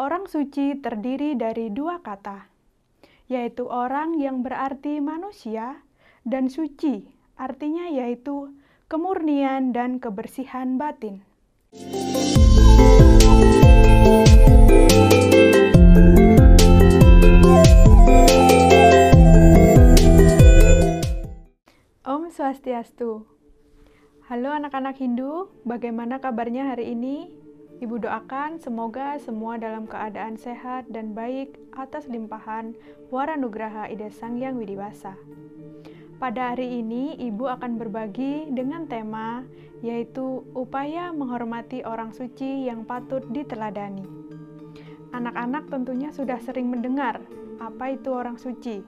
Orang suci terdiri dari dua kata, yaitu orang yang berarti manusia dan suci, artinya yaitu kemurnian dan kebersihan batin. Om Swastiastu. Halo anak-anak Hindu, bagaimana kabarnya hari ini? Ibu doakan semoga semua dalam keadaan sehat dan baik atas limpahan Waranugraha Ida Sang Yang Widiwasa. Pada hari ini, Ibu akan berbagi dengan tema yaitu upaya menghormati orang suci yang patut diteladani. Anak-anak tentunya sudah sering mendengar apa itu orang suci.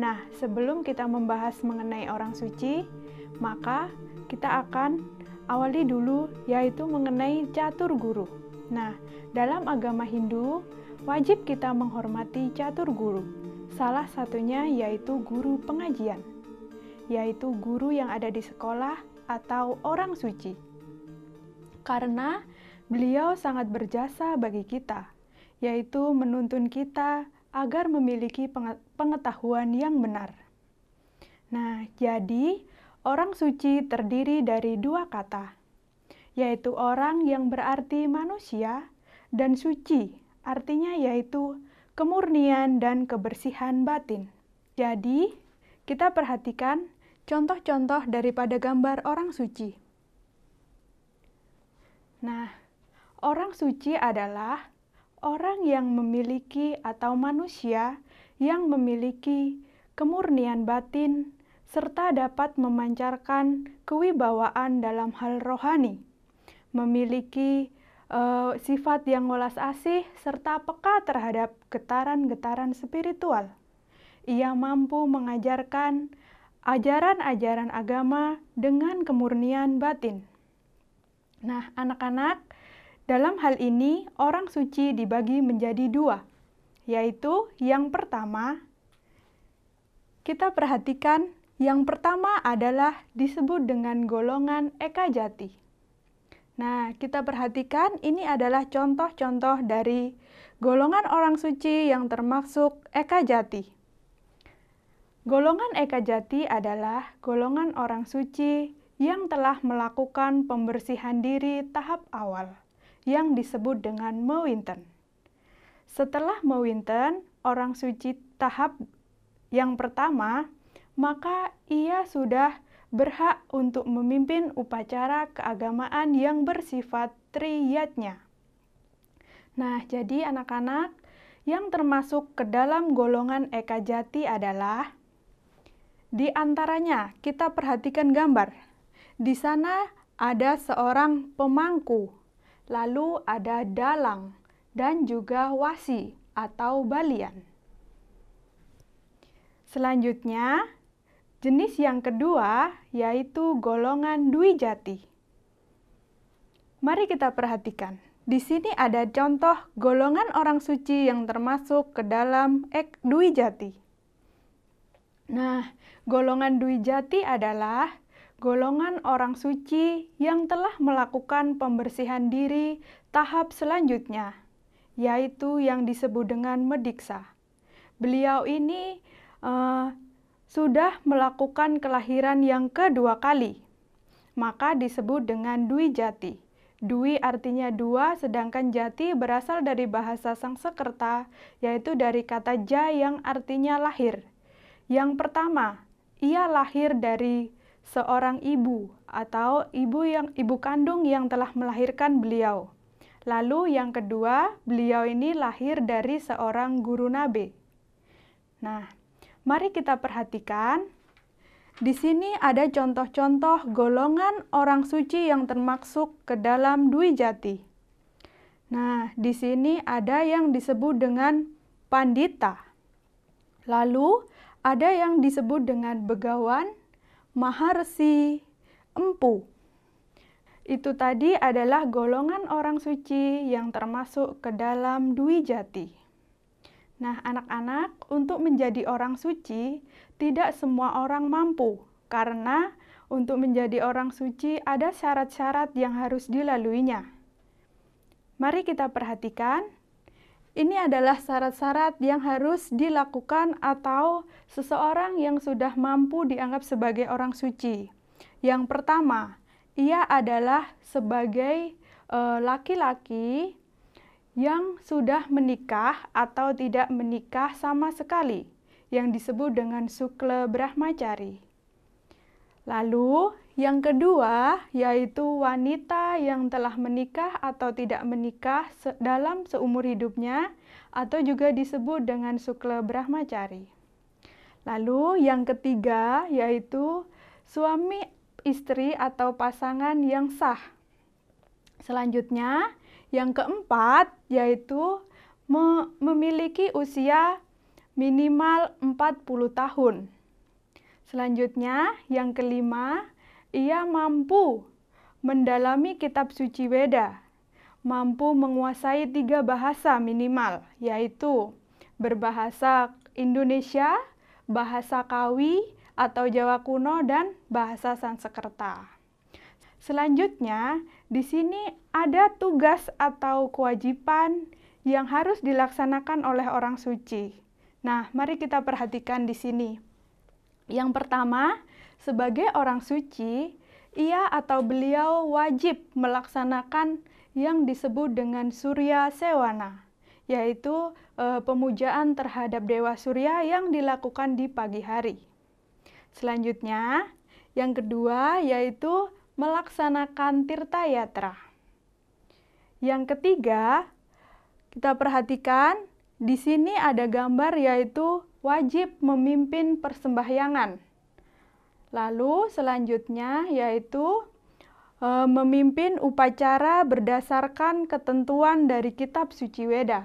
Nah, sebelum kita membahas mengenai orang suci, maka kita akan awali dulu yaitu mengenai catur guru. Nah, dalam agama Hindu wajib kita menghormati catur guru. Salah satunya yaitu guru pengajian, yaitu guru yang ada di sekolah atau orang suci. Karena beliau sangat berjasa bagi kita, yaitu menuntun kita agar memiliki pengetahuan yang benar. Nah, jadi Orang suci terdiri dari dua kata, yaitu orang yang berarti manusia dan suci, artinya yaitu kemurnian dan kebersihan batin. Jadi, kita perhatikan contoh-contoh daripada gambar orang suci. Nah, orang suci adalah orang yang memiliki atau manusia yang memiliki kemurnian batin serta dapat memancarkan kewibawaan dalam hal rohani, memiliki uh, sifat yang welas asih serta peka terhadap getaran-getaran spiritual. Ia mampu mengajarkan ajaran-ajaran agama dengan kemurnian batin. Nah, anak-anak, dalam hal ini orang suci dibagi menjadi dua, yaitu yang pertama, kita perhatikan yang pertama adalah disebut dengan golongan Eka Jati. Nah, kita perhatikan ini adalah contoh-contoh dari golongan orang suci yang termasuk Eka Jati. Golongan Eka Jati adalah golongan orang suci yang telah melakukan pembersihan diri tahap awal yang disebut dengan mewinten. Setelah mewinten, orang suci tahap yang pertama maka ia sudah berhak untuk memimpin upacara keagamaan yang bersifat triyatnya. Nah, jadi anak-anak yang termasuk ke dalam golongan Eka Jati adalah di antaranya kita perhatikan gambar. Di sana ada seorang pemangku, lalu ada dalang dan juga wasi atau balian. Selanjutnya, Jenis yang kedua yaitu golongan Dwi Jati. Mari kita perhatikan. Di sini ada contoh golongan orang suci yang termasuk ke dalam ek Dwi Jati. Nah, golongan Dwi Jati adalah golongan orang suci yang telah melakukan pembersihan diri tahap selanjutnya, yaitu yang disebut dengan mediksa. Beliau ini uh, sudah melakukan kelahiran yang kedua kali, maka disebut dengan Dwi Jati. Dwi artinya dua, sedangkan jati berasal dari bahasa Sangsekerta, yaitu dari kata ja yang artinya lahir. Yang pertama, ia lahir dari seorang ibu atau ibu yang ibu kandung yang telah melahirkan beliau. Lalu yang kedua, beliau ini lahir dari seorang guru nabi. Nah, Mari kita perhatikan. Di sini ada contoh-contoh golongan orang suci yang termasuk ke dalam Dwi Jati. Nah, di sini ada yang disebut dengan pandita. Lalu ada yang disebut dengan begawan, maharsi, empu. Itu tadi adalah golongan orang suci yang termasuk ke dalam Dwi Jati. Nah, anak-anak, untuk menjadi orang suci, tidak semua orang mampu, karena untuk menjadi orang suci ada syarat-syarat yang harus dilaluinya. Mari kita perhatikan. Ini adalah syarat-syarat yang harus dilakukan atau seseorang yang sudah mampu dianggap sebagai orang suci. Yang pertama, ia adalah sebagai eh, laki-laki yang sudah menikah atau tidak menikah sama sekali, yang disebut dengan sukle brahmacari. Lalu, yang kedua yaitu wanita yang telah menikah atau tidak menikah dalam seumur hidupnya atau juga disebut dengan sukle brahmacari. Lalu, yang ketiga yaitu suami istri atau pasangan yang sah. Selanjutnya, yang keempat yaitu memiliki usia minimal 40 tahun. Selanjutnya, yang kelima, ia mampu mendalami kitab suci Weda, mampu menguasai tiga bahasa minimal, yaitu berbahasa Indonesia, bahasa Kawi atau Jawa kuno, dan bahasa Sanskerta. Selanjutnya, di sini ada tugas atau kewajiban yang harus dilaksanakan oleh orang suci. Nah, mari kita perhatikan di sini. Yang pertama, sebagai orang suci, ia atau beliau wajib melaksanakan yang disebut dengan Surya Sewana, yaitu e, pemujaan terhadap Dewa Surya yang dilakukan di pagi hari. Selanjutnya, yang kedua yaitu melaksanakan Tirta Yatra. Yang ketiga, kita perhatikan di sini ada gambar yaitu wajib memimpin persembahyangan. Lalu selanjutnya yaitu e, memimpin upacara berdasarkan ketentuan dari kitab suci Weda.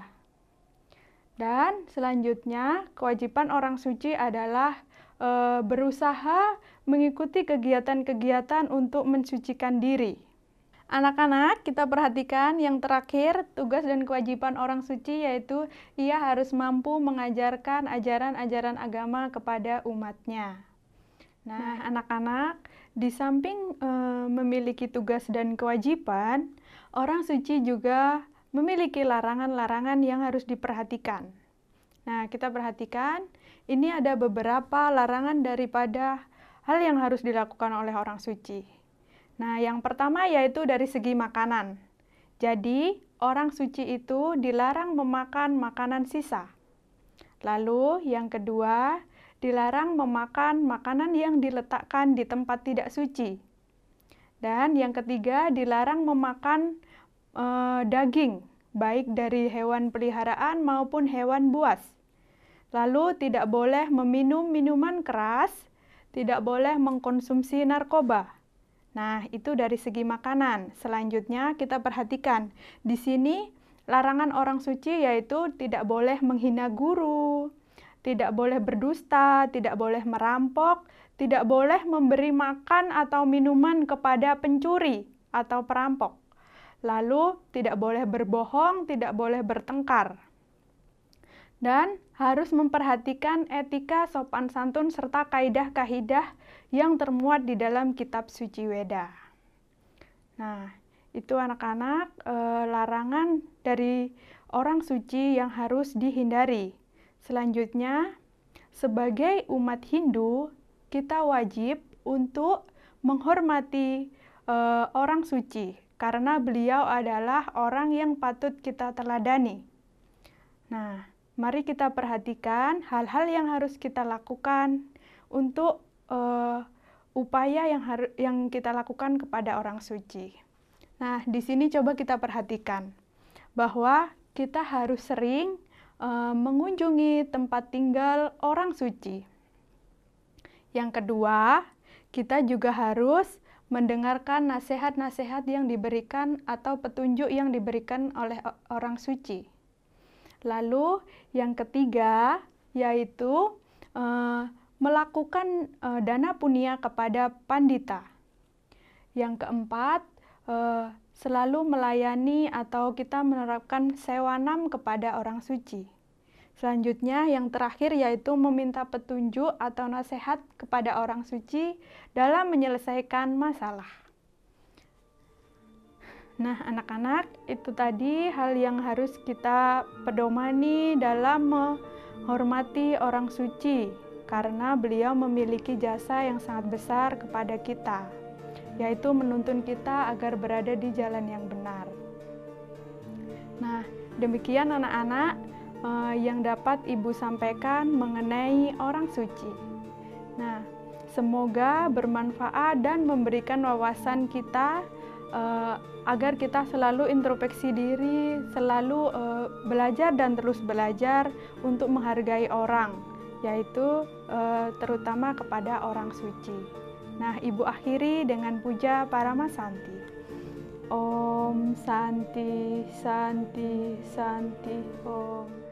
Dan selanjutnya kewajiban orang suci adalah e, berusaha mengikuti kegiatan-kegiatan untuk mensucikan diri. Anak-anak, kita perhatikan yang terakhir, tugas dan kewajiban orang suci yaitu ia harus mampu mengajarkan ajaran-ajaran agama kepada umatnya. Nah, anak-anak, di samping e, memiliki tugas dan kewajiban, orang suci juga memiliki larangan-larangan yang harus diperhatikan. Nah, kita perhatikan, ini ada beberapa larangan daripada hal yang harus dilakukan oleh orang suci. Nah, yang pertama yaitu dari segi makanan. Jadi, orang suci itu dilarang memakan makanan sisa. Lalu, yang kedua, dilarang memakan makanan yang diletakkan di tempat tidak suci. Dan yang ketiga, dilarang memakan e, daging, baik dari hewan peliharaan maupun hewan buas. Lalu, tidak boleh meminum minuman keras, tidak boleh mengkonsumsi narkoba. Nah, itu dari segi makanan. Selanjutnya kita perhatikan di sini larangan orang suci yaitu tidak boleh menghina guru, tidak boleh berdusta, tidak boleh merampok, tidak boleh memberi makan atau minuman kepada pencuri atau perampok. Lalu tidak boleh berbohong, tidak boleh bertengkar. Dan harus memperhatikan etika sopan santun serta kaidah-kaidah yang termuat di dalam kitab suci Weda. Nah, itu anak-anak e, larangan dari orang suci yang harus dihindari. Selanjutnya, sebagai umat Hindu, kita wajib untuk menghormati e, orang suci karena beliau adalah orang yang patut kita teladani. Nah, mari kita perhatikan hal-hal yang harus kita lakukan untuk uh, upaya yang harus yang kita lakukan kepada orang suci. Nah, di sini coba kita perhatikan bahwa kita harus sering uh, mengunjungi tempat tinggal orang suci. Yang kedua, kita juga harus mendengarkan nasihat-nasihat yang diberikan atau petunjuk yang diberikan oleh orang suci. Lalu yang ketiga yaitu uh, melakukan uh, dana punya kepada pandita. Yang keempat, uh, selalu melayani atau kita menerapkan sewanam kepada orang suci. Selanjutnya, yang terakhir yaitu meminta petunjuk atau nasihat kepada orang suci dalam menyelesaikan masalah. Nah, anak-anak, itu tadi hal yang harus kita pedomani dalam menghormati orang suci, karena beliau memiliki jasa yang sangat besar kepada kita, yaitu menuntun kita agar berada di jalan yang benar. Nah, demikian anak-anak eh, yang dapat Ibu sampaikan mengenai orang suci. Nah, semoga bermanfaat dan memberikan wawasan kita uh, agar kita selalu introspeksi diri, selalu uh, belajar dan terus belajar untuk menghargai orang, yaitu uh, terutama kepada orang suci. Nah, Ibu akhiri dengan puja para Santi. Om Santi, Santi, Santi, Om.